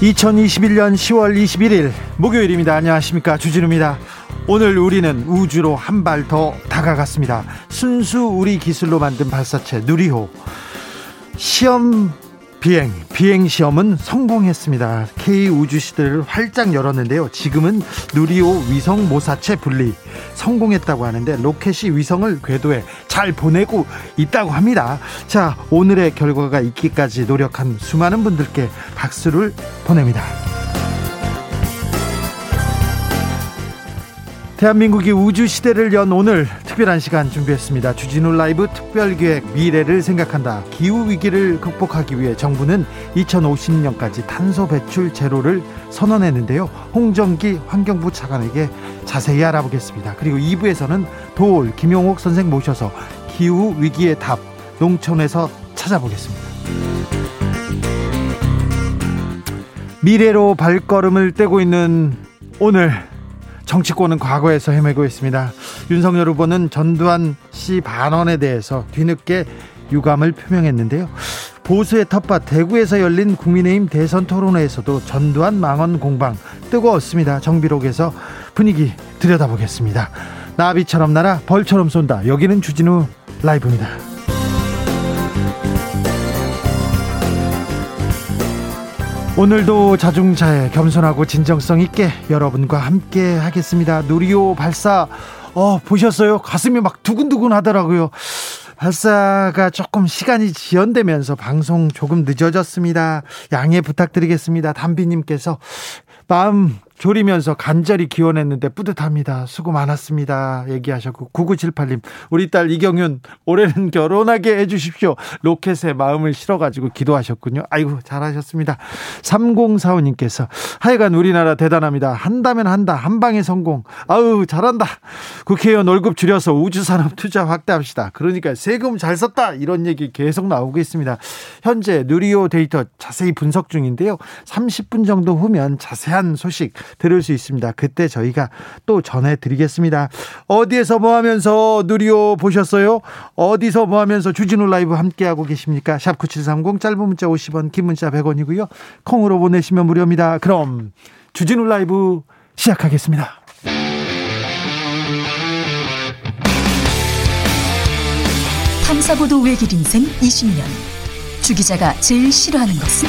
2021년 10월 21일 목요일입니다. 안녕하십니까. 주진우입니다. 오늘 우리는 우주로 한 발 더 다가갔습니다. 순수 우리 기술로 만든 발사체 누리호. 시험 비행, 비행 시험은 성공했습니다. K 우주 시대를 활짝 열었는데요. 지금은 누리호 위성 모사체 분리 성공했다고 하는데 로켓이 위성을 궤도에 잘 보내고 있다고 합니다. 자, 오늘의 결과가 있기까지 노력한 수많은 분들께 박수를 보냅니다. 대한민국이 우주 시대를 연 오늘 특별한 시간 준비했습니다. 주진우 라이브 특별 기획 미래를 생각한다. 기후 위기를 극복하기 위해 정부는 2050년까지 탄소 배출 제로를 선언했는데요. 홍정기 환경부 차관에게 자세히 알아보겠습니다. 그리고 2부에서는 도올 김용옥 선생 모셔서 기후 위기의 답 농촌에서 찾아보겠습니다. 미래로 발걸음을 떼고 있는 오늘 정치권은 과거에서 헤매고 있습니다. 윤석열 후보는 전두환 씨 반원에 대해서 뒤늦게 유감을 표명했는데요. 보수의 텃밭 대구에서 열린 국민의힘 대선 토론회에서도 전두환 망원 공방 뜨거웠습니다. 정비록에서 분위기 들여다보겠습니다. 나비처럼 날아 벌처럼 쏜다. 여기는 주진우 라이브입니다. 오늘도 자중자애 겸손하고 진정성 있게 여러분과 함께 하겠습니다. 누리호 발사 어 보셨어요? 가슴이 막 두근두근 하더라고요. 발사가 조금 시간이 지연되면서 방송 조금 늦어졌습니다. 양해 부탁드리겠습니다. 담비님께서 마음 졸이면서 간절히 기원했는데 뿌듯합니다. 수고 많았습니다. 얘기하셨고 9978님 우리 딸 이경윤 올해는 결혼하게 해주십시오. 로켓에 마음을 실어가지고 기도하셨군요. 아이고 잘하셨습니다. 3045님께서 하여간 우리나라 대단합니다. 한다면 한다. 한 방에 성공. 아우 잘한다. 국회의원 월급 줄여서 우주산업 투자 확대합시다. 그러니까 세금 잘 썼다. 이런 얘기 계속 나오고 있습니다. 현재 누리호 데이터 자세히 분석 중인데요. 30분 정도 후면 자세한 소식 들을 수 있습니다. 그때 저희가 또 전해드리겠습니다. 어디에서 뭐 하면서 누리오 보셨어요? 어디서 뭐 하면서 주진우 라이브 함께하고 계십니까? 샵9730 짧은 문자 50원 긴 문자 100원이고요. 콩으로 보내시면 무료입니다. 그럼 주진우 라이브 시작하겠습니다. 탐사보도 외길 인생 20년 주 기자가 제일 싫어하는 것은?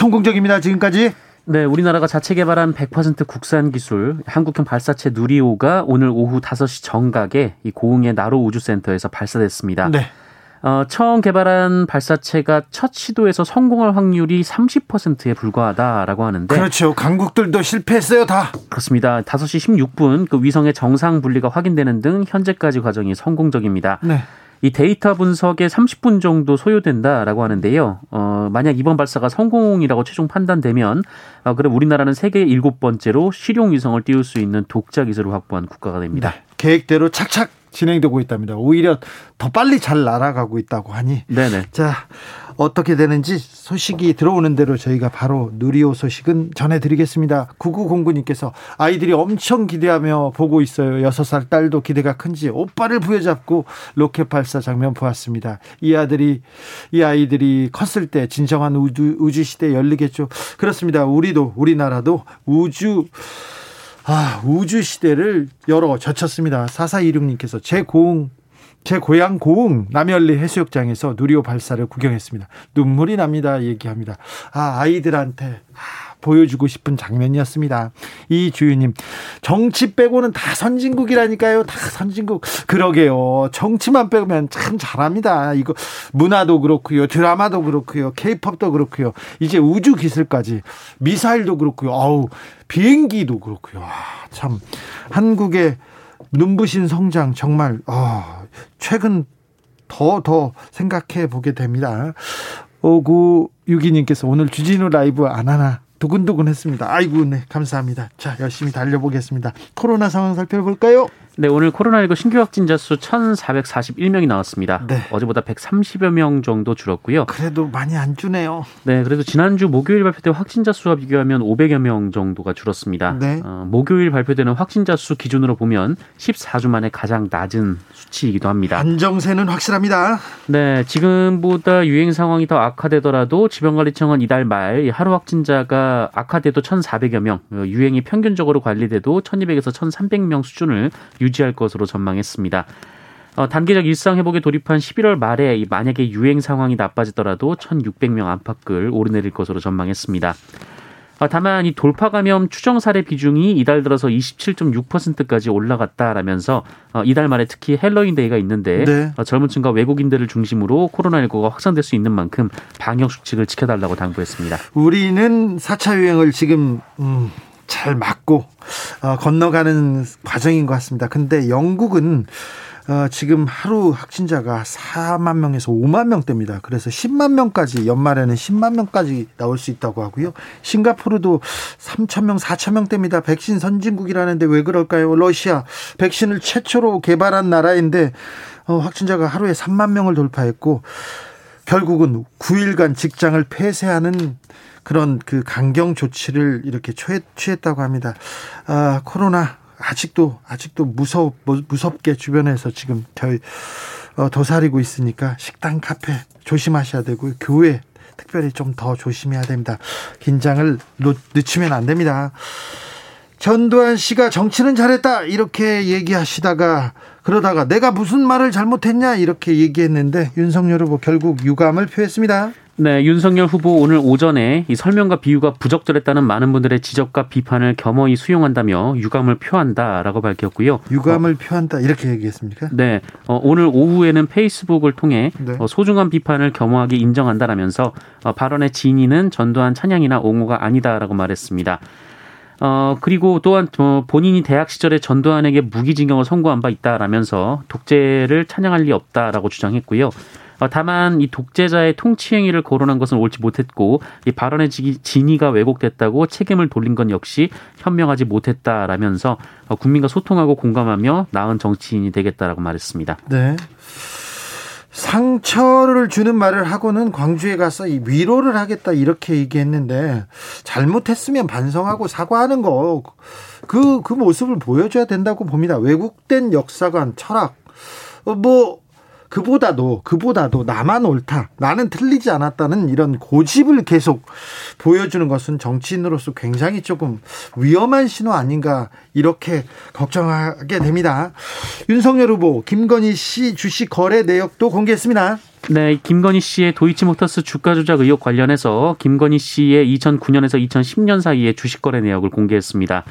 성공적입니다. 지금까지. 네, 우리나라가 자체 개발한 100% 국산 기술 한국형 발사체 누리호가 오늘 오후 5시 정각에 이 고흥의 나로 우주센터에서 발사됐습니다. 네. 어, 처음 개발한 발사체가 첫 시도에서 성공할 확률이 30%에 불과하다라고 하는데 그렇죠. 강국들도 실패했어요, 다. 그렇습니다. 5시 16분 그 위성의 정상 분리가 확인되는 등 현재까지 과정이 성공적입니다. 네. 이 데이터 분석에 30분 정도 소요된다라고 하는데요. 어, 만약 이번 발사가 성공이라고 최종 판단되면 어, 그럼 우리나라는 세계 일곱 번째로 실용 위성을 띄울 수 있는 독자 기술을 확보한 국가가 됩니다. 네. 계획대로 착착 진행되고 있답니다. 오히려 더 빨리 잘 날아가고 있다고 하니. 네네. 자, 어떻게 되는지 소식이 들어오는 대로 저희가 바로 누리호 소식은 전해드리겠습니다. 9909님께서 아이들이 엄청 기대하며 보고 있어요. 6살 딸도 기대가 큰지 오빠를 부여잡고 로켓 발사 장면 보았습니다. 이 아들이, 이 아이들이 컸을 때 진정한 우주, 우주 시대 열리겠죠. 그렇습니다. 우리도, 우리나라도 우주 아, 우주 시대를 열어 젖혔습니다. 4426님께서 제 고흥 제 고향 고흥 남현리 해수욕장에서 누리호 발사를 구경했습니다. 눈물이 납니다. 얘기합니다. 아, 아이들한테 아, 보여주고 싶은 장면이었습니다. 이 주유님, 정치 빼고는 다 선진국이라니까요. 다 선진국. 그러게요. 정치만 빼면 참 잘합니다. 이거 문화도 그렇고요. 드라마도 그렇고요. 케이팝도 그렇고요. 이제 우주 기술까지 미사일도 그렇고요. 어우, 비행기도 그렇고요. 아, 참 한국의 눈부신 성장 정말 어, 최근 더더 생각해 보게 됩니다. 오구 유기님께서 오늘 주진우 라이브 안 하나 두근두근 했습니다. 아이고, 네, 감사합니다. 자, 열심히 달려보겠습니다. 코로나 상황 살펴볼까요? 네, 오늘 코로나19 신규 확진자 수 1,441명이 나왔습니다. 네. 어제보다 130여 명 정도 줄었고요. 그래도 많이 안 주네요. 네, 그래도 지난주 목요일 발표된 확진자 수와 비교하면 500여 명 정도가 줄었습니다. 네. 어, 목요일 발표되는 확진자 수 기준으로 보면 14주 만에 가장 낮은 수치이기도 합니다. 안정세는 확실합니다. 네, 지금보다 유행 상황이 더 악화되더라도 질병관리청은 이달 말 하루 확진자가 악화돼도 1,400여 명, 어, 유행이 평균적으로 관리돼도 1,200에서 1,300명 수준을 유지할 것으로 전망했습니다. 어, 단계적 일상 회복에 돌입한 11월 말에 만약에 유행 상황이 나빠지더라도 1,600명 안팎을 오르내릴 것으로 전망했습니다. 어, 다만 이 돌파 감염 추정 사례 비중이 이달 들어서 27.6%까지 올라갔다라면서 어, 이달 말에 특히 Halloween Day가 있는데 네. 어, 젊은 층과 외국인들을 중심으로 코로나19가 확산될 수 있는 만큼 방역 수칙을 지켜달라고 당부했습니다. 우리는 4차 유행을 지금 음. 잘 맞고 어, 건너가는 과정인 것 같습니다. 근데 영국은 어, 지금 하루 확진자가 4만 명에서 5만 명대입니다. 그래서 10만 명까지 연말에는 10만 명까지 나올 수 있다고 하고요. 싱가포르도 3천 명, 4천 명대입니다. 백신 선진국이라는데 왜 그럴까요? 러시아 백신을 최초로 개발한 나라인데 어, 확진자가 하루에 3만 명을 돌파했고 결국은 9일간 직장을 폐쇄하는 그런 그 강경 조치를 이렇게 취했 다고 합니다. 아, 코로나 아직도 아직도 무섭 무섭게 주변에서 지금 저희 어, 도사리고 있으니까 식당, 카페 조심하셔야 되고 교회 특별히 좀 더 조심해야 됩니다. 긴장을 놓, 늦추면 안 됩니다. 전두환 씨가 정치는 잘했다 이렇게 얘기하시다가 그러다가 내가 무슨 말을 잘못했냐 이렇게 얘기했는데 윤석열 후보 결국 유감을 표했습니다. 네, 윤석열 후보 오늘 오전에 이 설명과 비유가 부적절했다는 많은 분들의 지적과 비판을 겸허히 수용한다며 유감을 표한다라고 밝혔고요. 유감을 어, 표한다 이렇게 얘기했습니까? 네, 어, 오늘 오후에는 페이스북을 통해 네. 어, 소중한 비판을 겸허하게 인정한다라면서 어, 발언의 진위는 전두환 찬양이나 옹호가 아니다라고 말했습니다. 어, 그리고 또한 어, 본인이 대학 시절에 전두환에게 무기징역을 선고한 바 있다라면서 독재를 찬양할 리 없다라고 주장했고요. 어, 다만 이 독재자의 통치 행위를 거론한 것은 옳지 못했고 이 발언의 진위가 왜곡됐다고 책임을 돌린 건 역시 현명하지 못했다라면서 어, 국민과 소통하고 공감하며 나은 정치인이 되겠다라고 말했습니다. 네. 상처를 주는 말을 하고는 광주에 가서 위로를 하겠다 이렇게 얘기했는데 잘못했으면 반성하고 사과하는 거 그그 그 모습을 보여줘야 된다고 봅니다. 왜곡된 역사관 철학 어, 뭐 그보다도 그보다도 나만 옳다 나는 틀리지 않았다는 이런 고집을 계속 보여주는 것은 정치인으로서 굉장히 조금 위험한 신호 아닌가 이렇게 걱정하게 됩니다. 윤석열 후보 김건희 씨 주식 거래 내역도 공개했습니다. 네, 김건희 씨의 도이치모터스 주가 조작 의혹 관련해서 김건희 씨의 2009년에서 2010년 사이에 주식 거래 내역을 공개했습니다.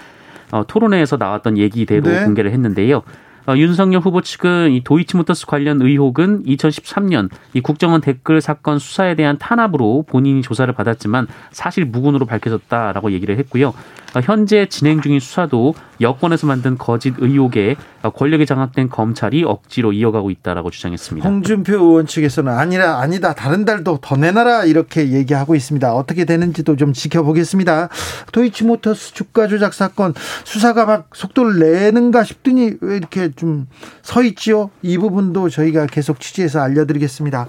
어, 토론회에서 나왔던 얘기대로 네. 공개를 했는데요. 어, 윤석열 후보 측은 이 도이치모터스 관련 의혹은 2013년 이 국정원 댓글 사건 수사에 대한 탄압으로 본인이 조사를 받았지만 사실 무근으로 밝혀졌다라고 얘기를 했고요. 어, 현재 진행 중인 수사도 여권에서 만든 거짓 의혹에 권력이 장악된 검찰이 억지로 이어가고 있다라고 주장했습니다. 홍준표 의원 측에서는 아니라 아니다 다른 달도 더 내놔라 이렇게 얘기하고 있습니다. 어떻게 되는지도 좀 지켜보겠습니다. 도이치모터스 주가 조작 사건 수사가 막 속도를 내는가 싶더니 왜 이렇게 좀 서 있지요? 이 부분도 저희가 계속 취재해서 알려드리겠습니다.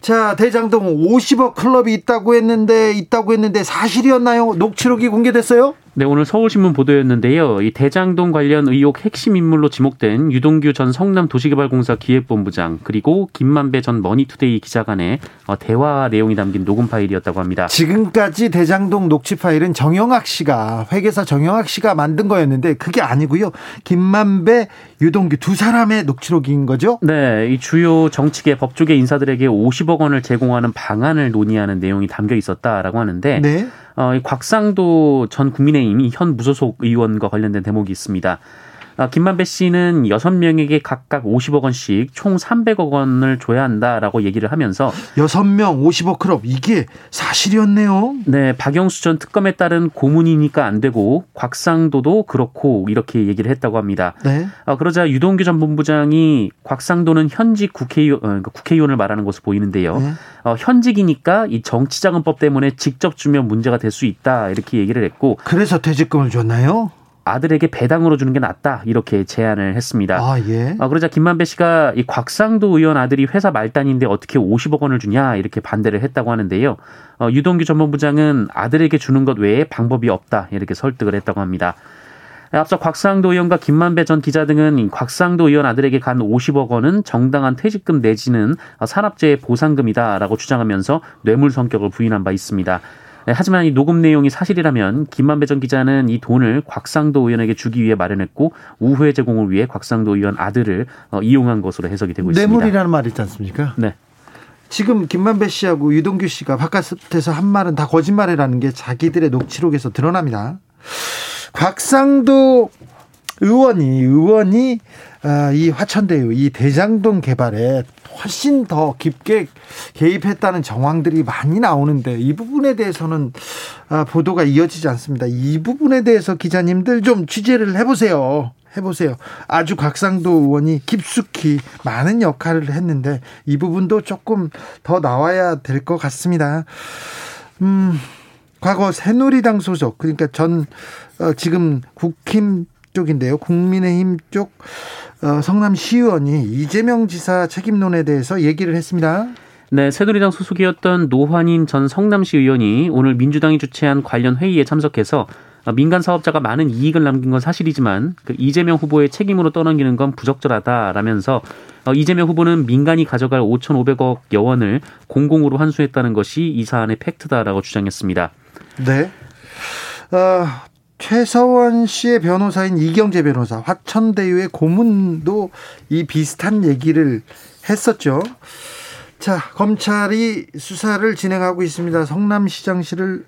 자, 대장동 50억 클럽이 있다고 했는데, 있다고 했는데 사실이었나요? 녹취록이 공개됐어요? 네, 오늘 서울신문 보도였는데요. 이 대장동 관련 의혹 핵심 인물로 지목된 유동규 전 성남도시개발공사 기획본부장 그리고 김만배 전 머니투데이 기자 간의 어, 대화 내용이 담긴 녹음 파일이었다고 합니다. 지금까지 대장동 녹취 파일은 정영학 씨가 회계사 정영학 씨가 만든 거였는데 그게 아니고요. 김만배, 유동규 두 사람의 녹취록인 거죠? 네, 이 주요 정치계 법조계 인사들에게 50억 원을 제공하는 방안을 논의하는 내용이 담겨 있었다라고 하는데 네. 어, 이 곽상도 전 국민의힘 현 무소속 의원과 관련된 대목이 있습니다. 아, 김만배 씨는 여섯 명에게 각각 50억 원씩 총 300억 원을 줘야 한다라고 얘기를 하면서 여섯 명 50억 클럽 이게 사실이었네요. 네, 박영수 전 특검에 따른 고문이니까 안 되고 곽상도도 그렇고 이렇게 얘기를 했다고 합니다. 네. 아, 그러자 유동규 전 본부장이 곽상도는 현직 국회의원, 어, 그러니까 국회의원을 말하는 것으로 보이는데요. 네. 어, 현직이니까 이 정치자금법 때문에 직접 주면 문제가 될 수 있다 이렇게 얘기를 했고 그래서 퇴직금을 줬나요? 아들에게 배당으로 주는 게 낫다 이렇게 제안을 했습니다. 아 예. 아, 그러자 김만배 씨가 이 곽상도 의원 아들이 회사 말단인데 어떻게 50억 원을 주냐 이렇게 반대를 했다고 하는데요. 어, 유동규 전문부장은 아들에게 주는 것 외에 방법이 없다 이렇게 설득을 했다고 합니다. 앞서 곽상도 의원과 김만배 전 기자 등은 곽상도 의원 아들에게 간 50억 원은 정당한 퇴직금 내지는 산업재해 보상금이다라고 주장하면서 뇌물 성격을 부인한 바 있습니다. 네, 하지만 이 녹음 내용이 사실이라면 김만배 전 기자는 이 돈을 곽상도 의원에게 주기 위해 마련했고 우회 제공을 위해 곽상도 의원 아들을 어, 이용한 것으로 해석이 되고 있습니다. 뇌물이라는 말이 있지 않습니까? 네. 지금 김만배 씨하고 유동규 씨가 바깥에서 한 말은 다 거짓말이라는 게 자기들의 녹취록에서 드러납니다. 곽상도 의원이 의원이 아, 이 화천대유 이 대장동 개발에 훨씬 더 깊게 개입했다는 정황들이 많이 나오는데 이 부분에 대해서는 아, 보도가 이어지지 않습니다. 이 부분에 대해서 기자님들 좀 취재를 해보세요. 해보세요. 아주 곽상도 의원이 깊숙이 많은 역할을 했는데 이 부분도 조금 더 나와야 될 것 같습니다. 음, 과거 새누리당 소속 그러니까 전 어, 지금 국힘 쪽인데요. 국민의힘 쪽 어, 성남시의원이 이재명 지사 책임론에 대해서 얘기를 했습니다. 네, 새누리당 소속이었던 노환인 전 성남시 의원이 오늘 민주당이 주최한 관련 회의에 참석해서 민간 사업자가 많은 이익을 남긴 건 사실이지만 그 이재명 후보의 책임으로 떠넘기는 건 부적절하다라면서 어, 이재명 후보는 민간이 가져갈 5,500억 여원을 공공으로 환수했다는 것이 이 사안의 팩트다라고 주장했습니다. 네. 어, 최서원 씨의 변호사인 이경재 변호사 화천대유의 고문도 이 비슷한 얘기를 했었죠. 자, 검찰이 수사를 진행하고 있습니다. 성남시장실을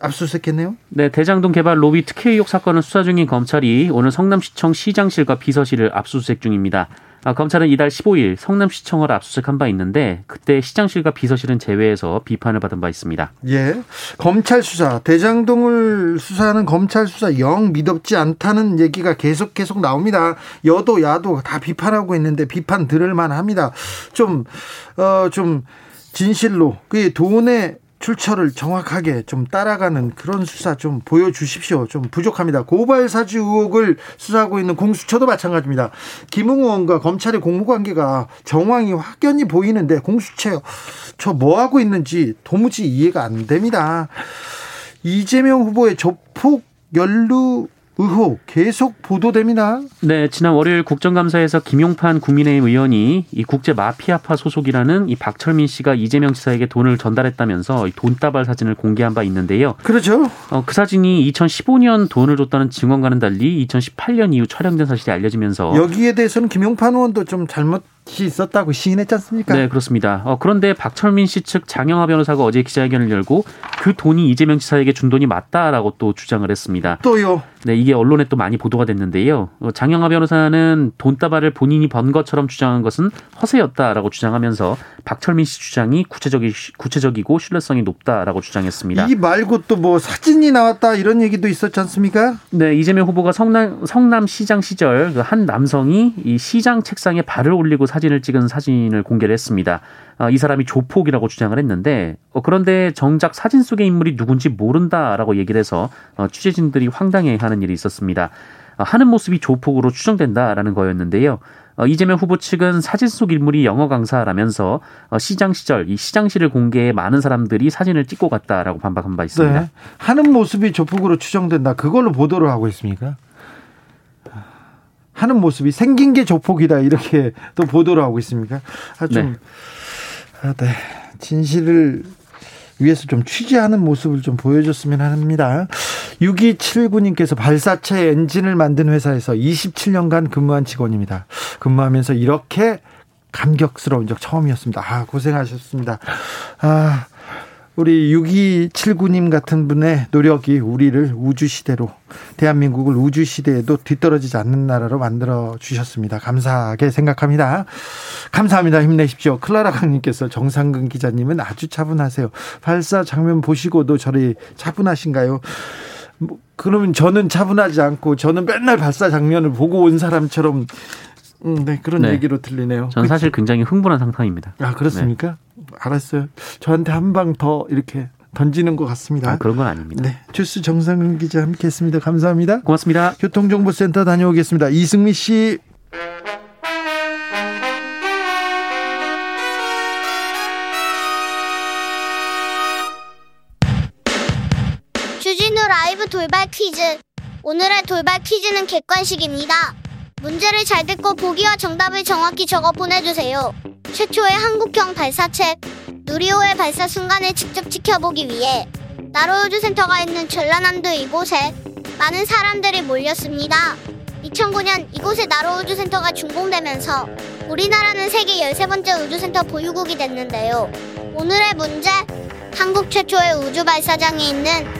압수수색했네요. 네, 대장동 개발 로비 특혜 의혹 사건을 수사 중인 검찰이 오늘 성남시청 시장실과 비서실을 압수수색 중입니다. 아, 검찰은 이달 15일 성남시청을 압수수색한 바 있는데 그때 시장실과 비서실은 제외해서 비판을 받은 바 있습니다. 예. 검찰 수사, 대장동을 수사하는 검찰 수사 영 믿었지 않다는 얘기가 계속 계속 나옵니다. 여도 야도 다 비판하고 있는데 비판 들을 만합니다. 좀, 어, 좀 진실로 그 돈의 출처를 정확하게 좀 따라가는 그런 수사 좀 보여주십시오. 좀 부족합니다. 고발 사주 의혹을 수사하고 있는 공수처도 마찬가지입니다. 김웅 의원과 검찰의 공무관계가 정황이 확연히 보이는데 공수처 저 뭐 하고 있는지 도무지 이해가 안 됩니다. 이재명 후보의 조폭 연루 의혹 계속 보도됩니다. 네, 지난 월요일 국정감사에서 김용판 국민의힘 의원이 이 국제 마피아파 소속이라는 이 박철민 씨가 이재명 지사에게 돈을 전달했다면서 돈다발 사진을 공개한 바 있는데요. 그렇죠. 어, 그 사진이 2015년 돈을 줬다는 증언과는 달리 2018년 이후 촬영된 사실이 알려지면서 여기에 대해서는 김용판 의원도 좀 잘못 이 있었다고 시인했지 않습니까? 네, 그렇습니다. 어, 그런데 박철민 씨 측 장영하 변호사가 어제 기자회견을 열고 그 돈이 이재명 지사에게 준 돈이 맞다라고 또 주장을 했습니다. 또요? 네, 이게 언론에 또 많이 보도가 됐는데요. 어, 장영하 변호사는 돈다발을 본인이 번 것처럼 주장한 것은 허세였다라고 주장하면서 박철민 씨 주장이 구체적이, 구체적이고 신뢰성이 높다라고 주장했습니다. 이 말고 또 뭐 사진이 나왔다 이런 얘기도 있었지 않습니까? 네, 이재명 후보가 성남, 성남시장 시절 그 한 남성이 이 시장 책상에 발을 올리고 사진을 찍은 사진을 공개를 했습니다. 어, 이 사람이 조폭이라고 주장을 했는데 어, 그런데 정작 사진 속의 인물이 누군지 모른다라고 얘기를 해서 어, 취재진들이 황당해하는 일이 있었습니다. 하는 모습이 조폭으로 추정된다라는 거였는데요. 어, 이재명 후보 측은 사진 속 인물이 영어 강사라면서 어, 시장 시절 이 시장실을 공개해 많은 사람들이 사진을 찍고 갔다라고 반박한 바 있습니다. 네. 하는 모습이 조폭으로 추정된다. 그걸로 보도를 하고 있습니까? 하는 모습이 생긴 게 조폭이다 이렇게 또 보도를 하고 있습니까? 아, 좀 네. 아, 네. 진실을 위해서 좀 취재하는 모습을 좀 보여줬으면 합니다. 6279님께서 발사체 엔진을 만든 회사에서 27년간 근무한 직원입니다. 근무하면서 이렇게 감격스러운 적 처음이었습니다. 아, 고생하셨습니다. 아, 우리 6279님 같은 분의 노력이 우리를 우주시대로, 대한민국을 우주시대에도 뒤떨어지지 않는 나라로 만들어 주셨습니다. 감사하게 생각합니다. 감사합니다. 힘내십시오. 클라라 강님께서 정상근 기자님은 아주 차분하세요. 발사 장면 보시고도 저리 차분하신가요? 뭐, 그러면 저는 차분하지 않고 저는 맨날 발사 장면을 보고 온 사람처럼 음, 네 그런 네. 얘기로 들리네요. 저는 사실 굉장히 흥분한 상황입니다. 아 그렇습니까? 네. 알았어요. 저한테 한 방 더 이렇게 던지는 것 같습니다. 아, 그런 건 아닙니다. 네, 주스 정상근 기자 함께했습니다. 감사합니다. 고맙습니다. 교통정보센터 다녀오겠습니다. 이승미 씨. 돌발 퀴즈. 오늘의 돌발 퀴즈는 객관식입니다. 문제를 잘 듣고 보기와 정답을 정확히 적어 보내주세요. 최초의 한국형 발사체 누리호의 발사 순간을 직접 지켜보기 위해 나로우주 센터가 있는 전라남도 이곳에 많은 사람들이 몰렸습니다. 2009년 이곳에 나로우주 센터가 준공되면서 우리나라는 세계 13번째 우주센터 보유국이 됐는데요. 오늘의 문제, 한국 최초의 우주 발사장이 있는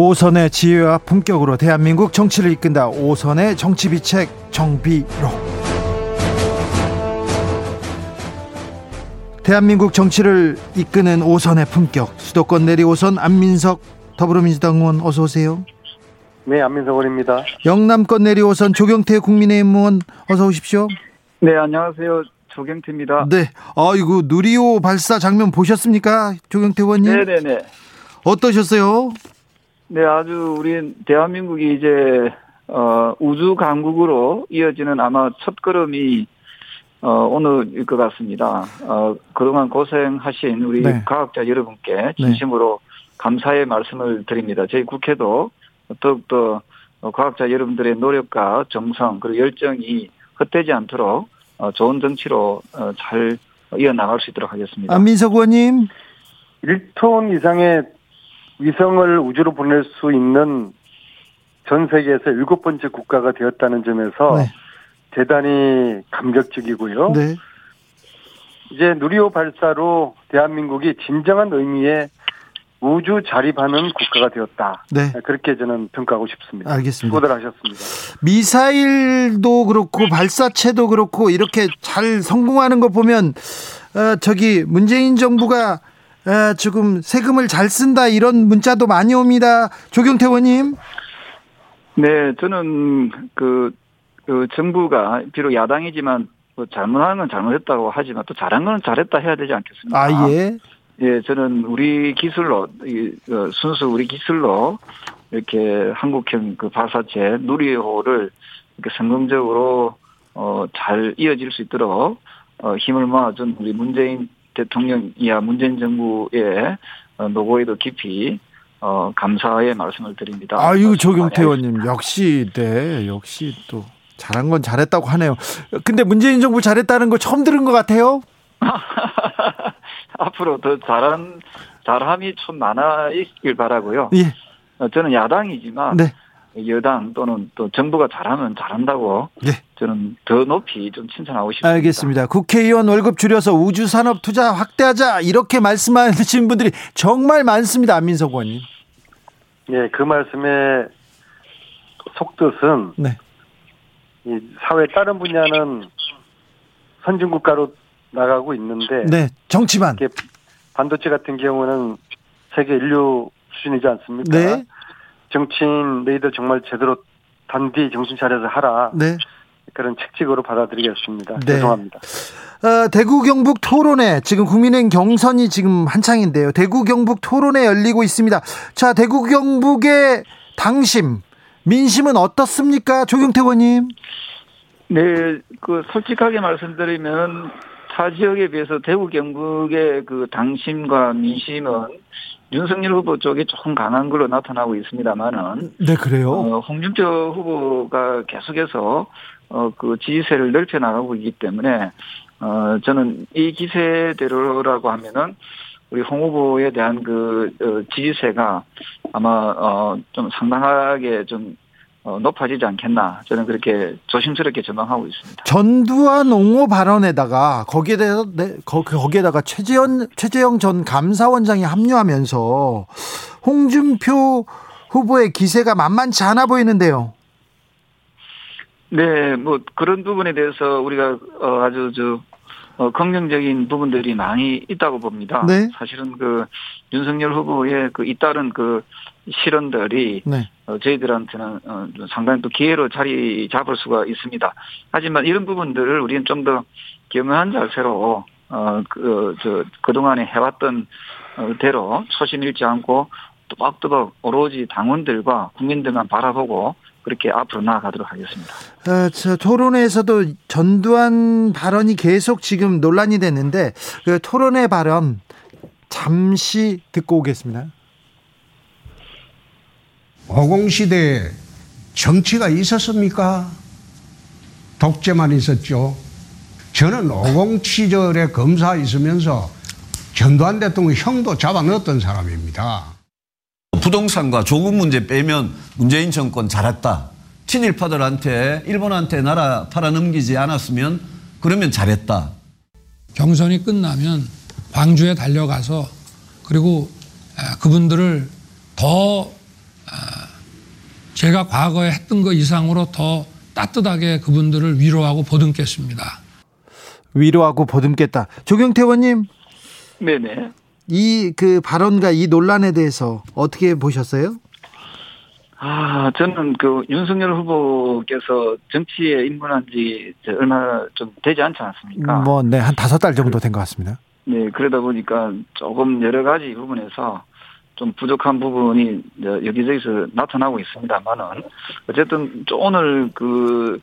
오선의 지혜와 품격으로 대한민국 정치를 이끈다. 오선의 정치비책 정비록. 대한민국 정치를 이끄는 오선의 품격. 수도권 내리 오선 안민석 더불어민주당 의원 어서 오세요. 네, 안민석 의원입니다. 영남권 내리 오선 조경태 국민의힘 의원 어서 오십시오. 네, 안녕하세요. 조경태입니다. 네. 아이고 누리호 발사 장면 보셨습니까? 조경태 의원님? 네, 네, 네. 어떠셨어요? 네, 아주 우리 대한민국이 이제 어, 우주 강국으로 이어지는 아마 첫 걸음이 어, 오늘일 것 같습니다. 어, 그동안 고생하신 우리 네. 과학자 여러분께 네. 진심으로 네. 감사의 말씀을 드립니다. 저희 국회도 더욱더 과학자 여러분들의 노력과 정성 그리고 열정이 헛되지 않도록 어, 좋은 정치로 어, 잘 이어나갈 수 있도록 하겠습니다. 안민석 의원님. 1톤 이상의 위성을 우주로 보낼 수 있는 전 세계에서 일곱 번째 국가가 되었다는 점에서 네. 대단히 감격적이고요. 네. 이제 누리호 발사로 대한민국이 진정한 의미의 우주 자립하는 국가가 되었다. 네. 그렇게 저는 평가하고 싶습니다. 알겠습니다. 수고들 하셨습니다. 미사일도 그렇고 발사체도 그렇고 이렇게 잘 성공하는 거 보면 어, 저기 문재인 정부가 에, 지금 세금을 잘 쓴다 이런 문자도 많이 옵니다. 조경태 의원님. 네, 저는 그, 그 정부가 비록 야당이지만 뭐 잘못하는 건 잘못했다고 하지만 또 잘한 건 잘했다 해야 되지 않겠습니까? 아 예. 예, 저는 우리 기술로 이, 어, 순수 우리 기술로 이렇게 한국형 그 발사체 누리호를 이렇게 성공적으로 어, 잘 이어질 수 있도록 어, 힘을 모아준 우리 문재인 대통령 이하 문재인 정부의 어, 노고에도 깊이 어, 감사의 말씀을 드립니다. 아유, 조경태 의원님, 역시, 네, 역시 또 잘한 건 잘했다고 하네요. 근데 문재인 정부 잘했다는 거 처음 들은 것 같아요? 앞으로 더 잘한, 잘함이 좀 많아 있길 바라고요. 예. 어, 저는 야당이지만, 네. 여당 또는 또 정부가 잘하면 잘한다고 네. 저는 더 높이 좀 칭찬하고 싶습니다. 알겠습니다. 국회의원 월급 줄여서 우주산업 투자 확대하자 이렇게 말씀하신 분들이 정말 많습니다. 안민석 의원님. 네, 그 말씀에 속뜻은 네. 이 사회 다른 분야는 선진국가로 나가고 있는데 네, 정치만 반도체 같은 경우는 세계 인류 수준이지 않습니까? 네. 정치인 너희들 정말 제대로 단디 정신 차려서 하라. 네. 그런 책직으로 받아들이겠습니다. 네. 죄송합니다. 어, 대구 경북 토론회 지금 국민의힘 경선이 지금 한창인데요. 대구 경북 토론회 열리고 있습니다. 자, 대구 경북의 당심 민심은 어떻습니까, 조경태 의원님? 네, 그 솔직하게 말씀드리면 타 지역에 비해서 대구 경북의 그 당심과 민심은 윤석열 후보 쪽이 조금 강한 걸로 나타나고 있습니다만은. 네, 그래요. 어, 홍준표 후보가 계속해서 어, 그 지지세를 넓혀 나가고 있기 때문에 어, 저는 이 기세대로라고 하면은 우리 홍 후보에 대한 그 어, 지지세가 아마 어, 좀 상당하게 좀 어, 높아지지 않겠나 저는 그렇게 조심스럽게 전망하고 있습니다. 전두환 옹호 발언에다가 거기에 대해서 네, 거기에다가 최재현 최재형 전 감사원장이 합류하면서 홍준표 후보의 기세가 만만치 않아 보이는데요. 네, 뭐 그런 부분에 대해서 우리가 어, 아주 저 어, 긍정적인 부분들이 많이 있다고 봅니다. 네. 사실은 그 윤석열 후보의 그 잇따른 그 실언들이 네. 어, 저희들한테는 어, 상당히 또 기회로 자리 잡을 수가 있습니다. 하지만 이런 부분들을 우리는 좀 더 겸허한 자세로 어, 그, 저, 그동안에 해왔던 어, 대로 초심 잃지 않고 또박또박 오로지 당원들과 국민들만 바라보고 그렇게 앞으로 나아가도록 하겠습니다. 어, 저 토론회에서도 전두환 발언이 계속 지금 논란이 됐는데 그 토론회 발언 잠시 듣고 오겠습니다. 어공시대에 정치가 있었습니까? 독재만 있었죠. 저는 어공 시절에 검사 있으면서 전두환 대통령 형도 잡아 넣었던 사람입니다. 부동산과 조국 문제 빼면 문재인 정권 잘했다. 친일파들한테 일본한테 나라 팔아넘기지 않았으면 그러면 잘했다. 경선이 끝나면 광주에 달려가서 그리고 그분들을 더 제가 과거에 했던 것 이상으로 더 따뜻하게 그분들을 위로하고 보듬겠습니다. 위로하고 보듬겠다. 조경태 의원님. 네네. 이 그 발언과 이 논란에 대해서 어떻게 보셨어요? 아, 저는 그 윤석열 후보께서 정치에 입문한 지 얼마 좀 되지 않지 않습니까? 뭐, 네, 한 다섯 달 정도 된 것 같습니다. 네, 그러다 보니까 조금 여러 가지 부분에서 좀 부족한 부분이 여기저기서 나타나고 있습니다만은 어쨌든 오늘 그,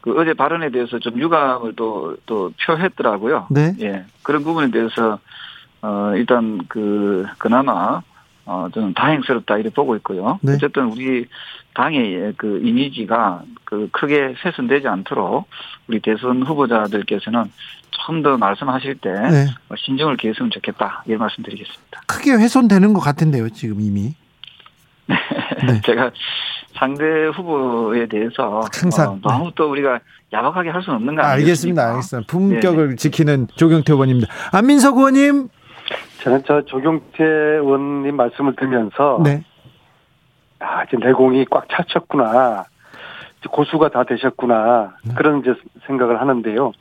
그 어제 발언에 대해서 좀 유감을 또, 또 표했더라고요. 네. 예. 그런 부분에 대해서 어, 일단 그, 그나마 어, 저는 다행스럽다 이렇게 보고 있고요. 네. 어쨌든 우리 당의 그 이미지가 그 크게 훼손되지 않도록 우리 대선 후보자들께서는 좀 더 말씀하실 때 네. 신중을 기했으면 좋겠다 이런 말씀드리겠습니다. 크게 훼손되는 것 같은데요, 지금 이미. 네. 네. 제가 상대 후보에 대해서 항상 어, 너무 네. 또 우리가 야박하게 할 수는 없는 거 아니겠습니까? 알겠습니다, 알겠습니다. 품격을 네. 지키는 조경태 의원입니다. 안민석 의원님. 저는 저 조경태 의원님 말씀을 들으면서 네. 아, 이제 내공이 꽉 찼었구나. 고수가 다 되셨구나. 네. 그런 이제 생각을 하는데요.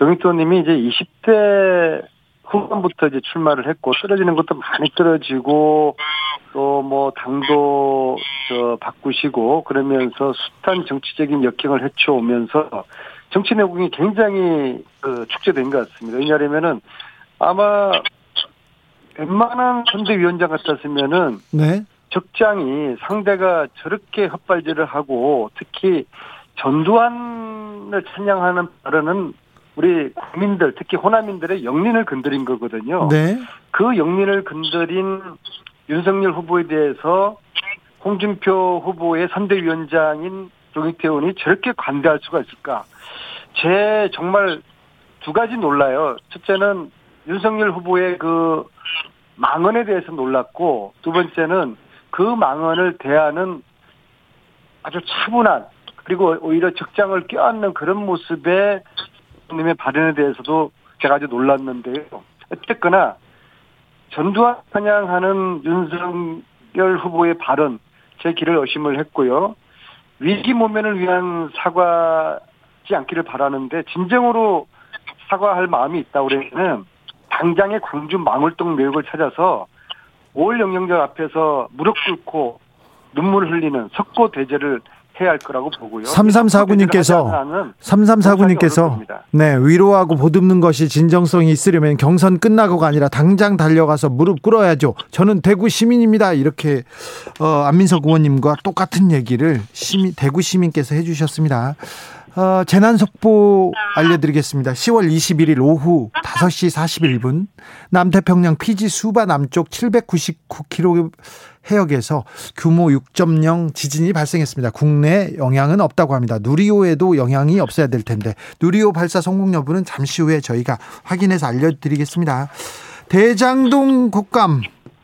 의원님이 이제 20대 후반부터 이제 출마를 했고 떨어지는 것도 많이 떨어지고 또 뭐 당도 저 바꾸시고 그러면서 숱한 정치적인 역행을 헤쳐오면서 정치 내공이 굉장히 그 축제된 것 같습니다. 왜냐하면은 아마 웬만한 선대위원장 같았으면은 네. 적장이 상대가 저렇게 헛발질을 하고 특히 전두환을 찬양하는 발언은 우리 국민들 특히 호남인들의 영린을 건드린 거거든요. 네. 그 영린을 건드린 윤석열 후보에 대해서 홍준표 후보의 선대위원장인 조경태 의원이 저렇게 관대할 수가 있을까? 제 정말 두 가지 놀라요. 첫째는 윤석열 후보의 그 망언에 대해서 놀랐고 두 번째는 그 망언을 대하는 아주 차분한 그리고 오히려 적장을 껴안는 그런 모습의 님의 발언에 대해서도 제가 아주 놀랐는데요. 어쨌거나 전두환 편향하는 윤석열 후보의 발언 제 길을 의심을 했고요. 위기 모면을 위한 사과지 않기를 바라는데 진정으로 사과할 마음이 있다 그러면은 당장의 광주 망울동 매역을 찾아서 올 영영절 앞에서 무릎 꿇고 눈물 흘리는 석고 대제를 해야 할 거라고 보고요. 3349님께서 3349님께서 네, 위로하고 보듬는 것이 진정성이 있으려면 경선 끝나고가 아니라 당장 달려가서 무릎 꿇어야죠. 저는 대구 시민입니다. 이렇게 어, 안민석 의원님과 똑같은 얘기를 시민, 대구 시민께서 해 주셨습니다. 어, 재난 속보 알려드리겠습니다. 10월 21일 오후 5시 41분 남태평양 피지 수바 남쪽 799km 해역에서 규모 6.0 지진이 발생했습니다. 국내 영향은 없다고 합니다. 누리호에도 영향이 없어야 될 텐데 누리호 발사 성공 여부는 잠시 후에 저희가 확인해서 알려드리겠습니다. 대장동 국감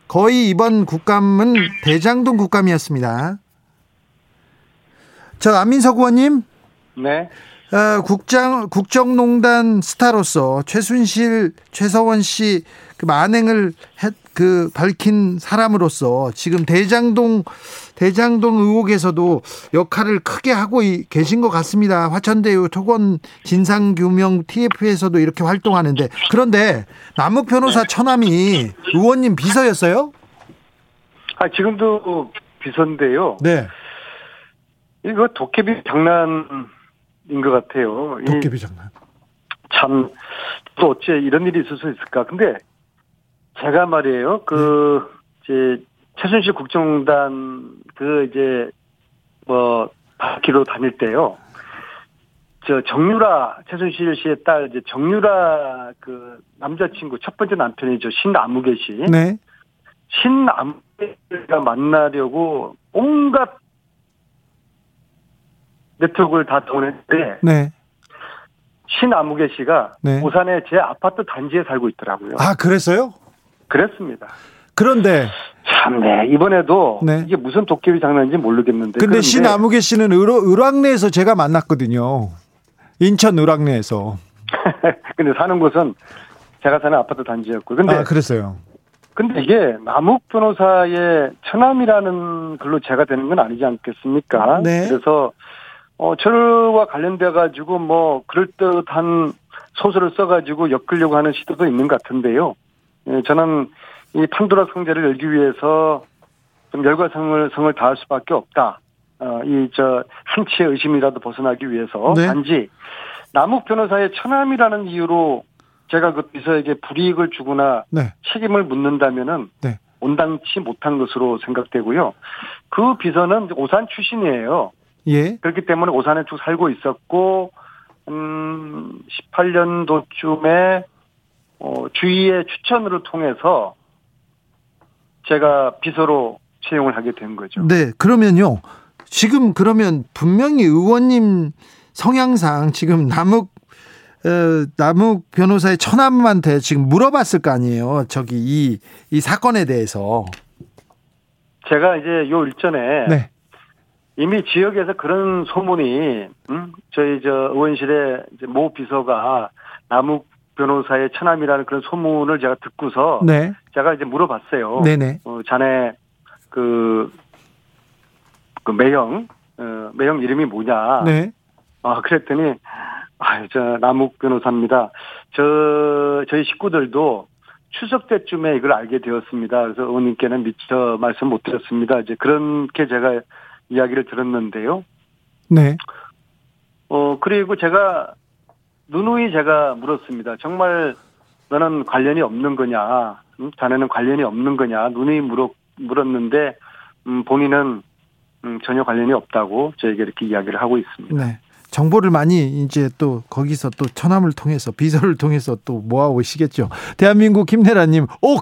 거의 이번 국감은 대장동 국감이었습니다. 저 안민석 의원님. 네. 어, 국장 국정농단 스타로서 최순실 최서원 씨 그 만행을 했, 그 밝힌 사람으로서 지금 대장동 대장동 의혹에서도 역할을 크게 하고 계신 것 같습니다. 화천대유 토건 진상규명 TF에서도 이렇게 활동하는데 그런데 남욱 변호사 처남이 의원님 비서였어요? 아 지금도 비서인데요. 네. 이거 도깨비 장난 인 것 같아요. 도깨비 장난. 참, 또 어째 이런 일이 있을 수 있을까. 근데 제가 말이에요. 그, 네. 이제, 최순실 국정단 그 이제, 뭐, 바퀴로 다닐 때요. 저 정유라 최순실 씨의 딸 이제 정유라 그 남자친구 첫 번째 남편이죠 신아무개 씨. 네. 신아무개가 만나려고 온갖 네트워크를 다 동원했는데 네. 신아무개 씨가 네. 부산에 제 아파트 단지에 살고 있더라고요. 아 그랬어요? 그랬습니다. 그런데 참, 네. 이번에도 네. 이게 무슨 도깨비 장난인지 모르겠는데. 근데 신아무개 씨는 을, 을왕리에서 제가 만났거든요. 인천 을왕리에서. 근데 사는 곳은 제가 사는 아파트 단지였고. 근데 아, 그랬어요. 근데 이게 남욱 변호사의 처남이라는 글로 제가 되는 건 아니지 않겠습니까? 네. 그래서 어, 저와 관련돼 가지고 뭐 그럴듯한 소설을 써가지고 엮으려고 하는 시도도 있는 것 같은데요. 예, 저는 이 판도라 상자를 열기 위해서 좀 열과성을 성을 다할 수밖에 없다. 어, 이 저 한치의 의심이라도 벗어나기 위해서 네. 단지 남욱 변호사의 처남이라는 이유로 제가 그 비서에게 불이익을 주거나 네. 책임을 묻는다면은 네. 온당치 못한 것으로 생각되고요. 그 비서는 오산 출신이에요. 예. 그렇기 때문에 오산에 쭉 살고 있었고, 음, 18년도쯤에, 어, 주위의 추천으로 통해서 제가 비서로 채용을 하게 된 거죠. 네. 그러면요. 지금 그러면 분명히 의원님 성향상 지금 남욱 어, 남욱 변호사의 처남한테 지금 물어봤을 거 아니에요. 저기 이, 이 사건에 대해서. 제가 이제 요 일전에 네. 이미 지역에서 그런 소문이 음? 저희 저 의원실에 이제 모 비서가 남욱 변호사의 처남이라는 그런 소문을 제가 듣고서 네. 제가 이제 물어봤어요. 네네. 어, 자네 그, 그 매형 어, 매형 이름이 뭐냐? 네. 아 그랬더니 아유 저 남욱 변호사입니다. 저 저희 식구들도 추석 때쯤에 이걸 알게 되었습니다. 그래서 의원님께는 미처 말씀 못 드렸습니다. 이제 그렇게 제가 이야기를 들었는데요. 네. 어, 그리고 제가 누누이 제가 물었습니다. 정말 너는 관련이 없는 거냐? 음? 자네는 관련이 없는 거냐? 누누이 물었, 물었는데, 음, 본인은 음, 전혀 관련이 없다고 저에게 이렇게 이야기를 하고 있습니다. 네. 정보를 많이 이제 또 거기서 또 처남을 통해서 비서를 통해서 또 모아 오시겠죠. 대한민국 김내라님, 오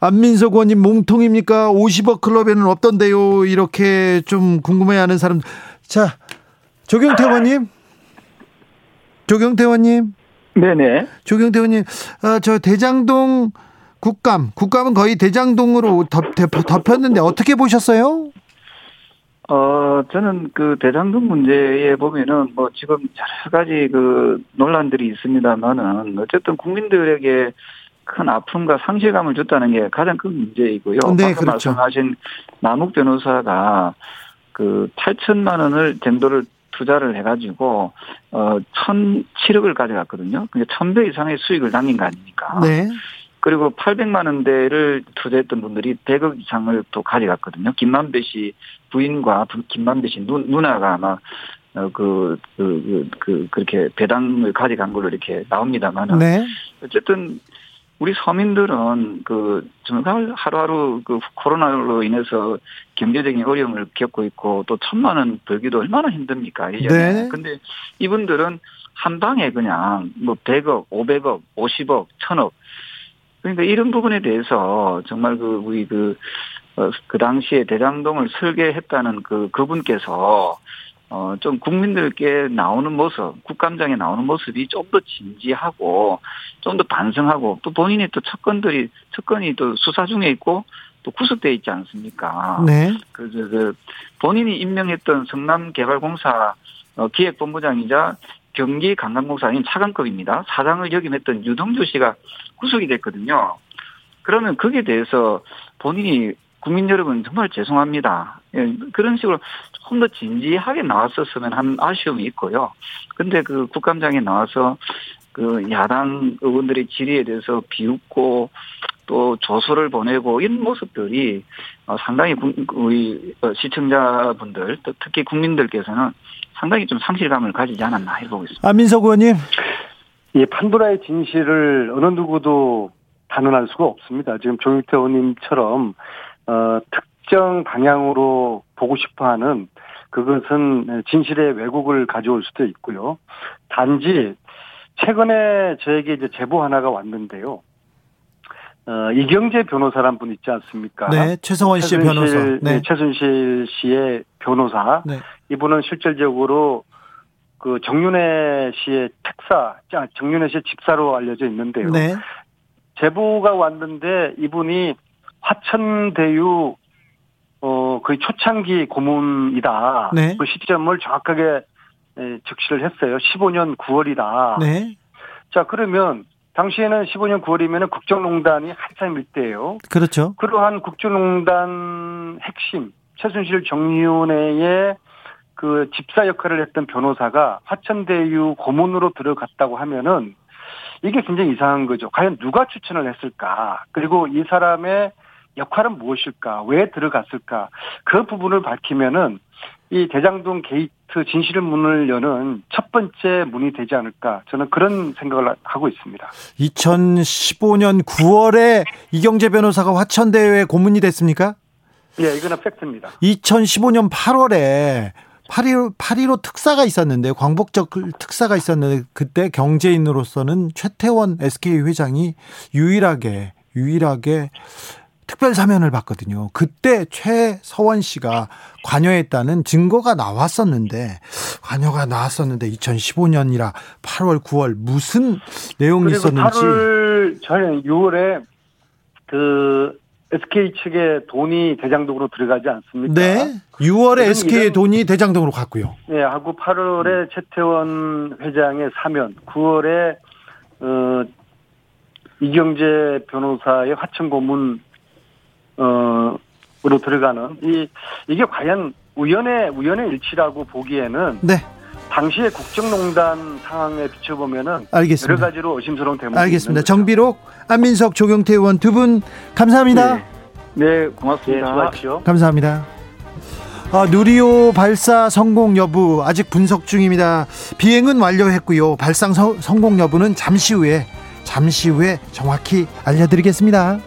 안민석 의원님 몸통입니까? 50억 클럽에는 없던데요. 이렇게 좀 궁금해하는 사람. 자 조경태 의원님, 조경태 의원님. 네네. 조경태 의원님, 어, 저 대장동 국감, 국감은 거의 대장동으로 덮, 덮였는데 어떻게 보셨어요? 어, 저는 그 대장동 문제에 보면은 뭐 지금 여러 가지 그 논란들이 있습니다만은 어쨌든 국민들에게 큰 아픔과 상실감을 줬다는 게 가장 큰 문제이고요. 네, 방금 그렇죠. 말씀하신 남욱 변호사가 그 8천만 원을 정도를 투자를 해가지고 어 1,007억을 가져갔거든요. 그러니까 1,000배 이상의 수익을 남긴 거 아닙니까? 네. 그리고 800만 원대를 투자했던 분들이 100억 이상을 또 가져갔거든요. 김만배 씨 부인과 김만배 씨 누, 누나가 아마 어, 그, 그, 그, 그, 그 렇게 배당을 가져간 걸로 이렇게 나옵니다만. 네. 어쨌든 우리 서민들은 그 정말 하루하루 그 코로나로 인해서 경제적인 어려움을 겪고 있고 또 천만 원 벌기도 얼마나 힘듭니까? 이전에. 네. 근데 이분들은 한 방에 그냥 뭐 100억, 500억, 50억, 1000억 그러니까 이런 부분에 대해서 정말 그 우리 그, 어, 그 당시에 대장동을 설계했다는 그 그분께서 어, 좀 국민들께 나오는 모습, 국감장에 나오는 모습이 좀 더 진지하고, 좀 더 반성하고, 또 본인이 또 척건들이, 척건이 또 수사 중에 있고, 또 구속돼 있지 않습니까? 네. 그, 그, 그 본인이 임명했던 성남개발공사 어, 기획본부장이자 경기 관광공사 인 차관급입니다. 사장을 역임했던 유동주 씨가 구속이 됐거든요. 그러면 거기에 대해서 본인이 국민 여러분 정말 죄송합니다. 예, 그런 식으로 조금 더 진지하게 나왔었으면 한 아쉬움이 있고요. 근데 그 국감장에 나와서 그 야당 의원들의 질의에 대해서 비웃고 또 조서를 보내고 이런 모습들이 어, 상당히 우리 어, 시청자분들 특히 국민들께서는 상당히 좀 상실감을 가지지 않았나 해보고 있습니다. 안민석 의원님. 예, 판도라의 진실을 어느 누구도 단언할 수가 없습니다. 지금 조영태 의원님처럼 어, 특정 방향으로 보고 싶어하는 그것은 진실의 왜곡을 가져올 수도 있고요. 단지 최근에 저에게 이제 제보 하나가 왔는데요. 어, 이경재 변호사란 분 있지 않습니까? 네, 최성원 씨의 변호사. 네. 네. 최순실 씨의 변호사. 네. 이분은 실질적으로 그 정윤혜 씨의 택사, 정윤혜 씨의 집사로 알려져 있는데요. 네. 제보가 왔는데 이분이 화천대유 어 거의 초창기 고문이다. 네. 그 시점을 정확하게 적시를 했어요. 15년 9월이다. 네. 자 그러면 당시에는 15년 9월이면 국정농단이 한참일 때예요. 그렇죠. 그러한 국정농단 핵심 최순실 정윤회의 그 집사 역할을 했던 변호사가 화천대유 고문으로 들어갔다고 하면은 이게 굉장히 이상한 거죠. 과연 누가 추천을 했을까? 그리고 이 사람의 역할은 무엇일까? 왜 들어갔을까? 그 부분을 밝히면은 이 대장동 게이트 진실의 문을 여는 첫 번째 문이 되지 않을까 저는 그런 생각을 하고 있습니다. 2015년 9월에 이경재 변호사가 화천대유에 고문이 됐습니까? 예, 이거는 팩트입니다. 2015년 8월에 8.15, 8.15 특사가 있었는데, 광복적 특사가 있었는데, 그때 경제인으로서는 최태원 SK 회장이 유일하게, 유일하게 특별 사면을 받거든요. 그때 최서원 씨가 관여했다는 증거가 나왔었는데 관여가 나왔었는데 2015년이라 8월 9월 무슨 내용이 있었는지 8월 저희 6월에 그 SK 측에 돈이 대장동으로 들어가지 않습니까? 네. 6월에 SK의 돈이 대장동으로 갔고요. 네, 하고 8월에 음. 최태원 회장의 사면, 9월에 어 이경재 변호사의 화천 고문 어으로 들어가는 이 이게 과연 우연의 우연의 일치라고 보기에는 네. 당시의 국정농단 상황에 비춰보면은 알겠습니다. 여러 가지로 의심스러운 대목이 알겠습니다. 정비록 안민석 조경태 의원 두 분 감사합니다. 네, 네 고맙습니다. 네, 감사합니다. 아, 누리호 발사 성공 여부 아직 분석 중입니다. 비행은 완료했고요. 발상 서, 성공 여부는 잠시 후에 잠시 후에 정확히 알려드리겠습니다.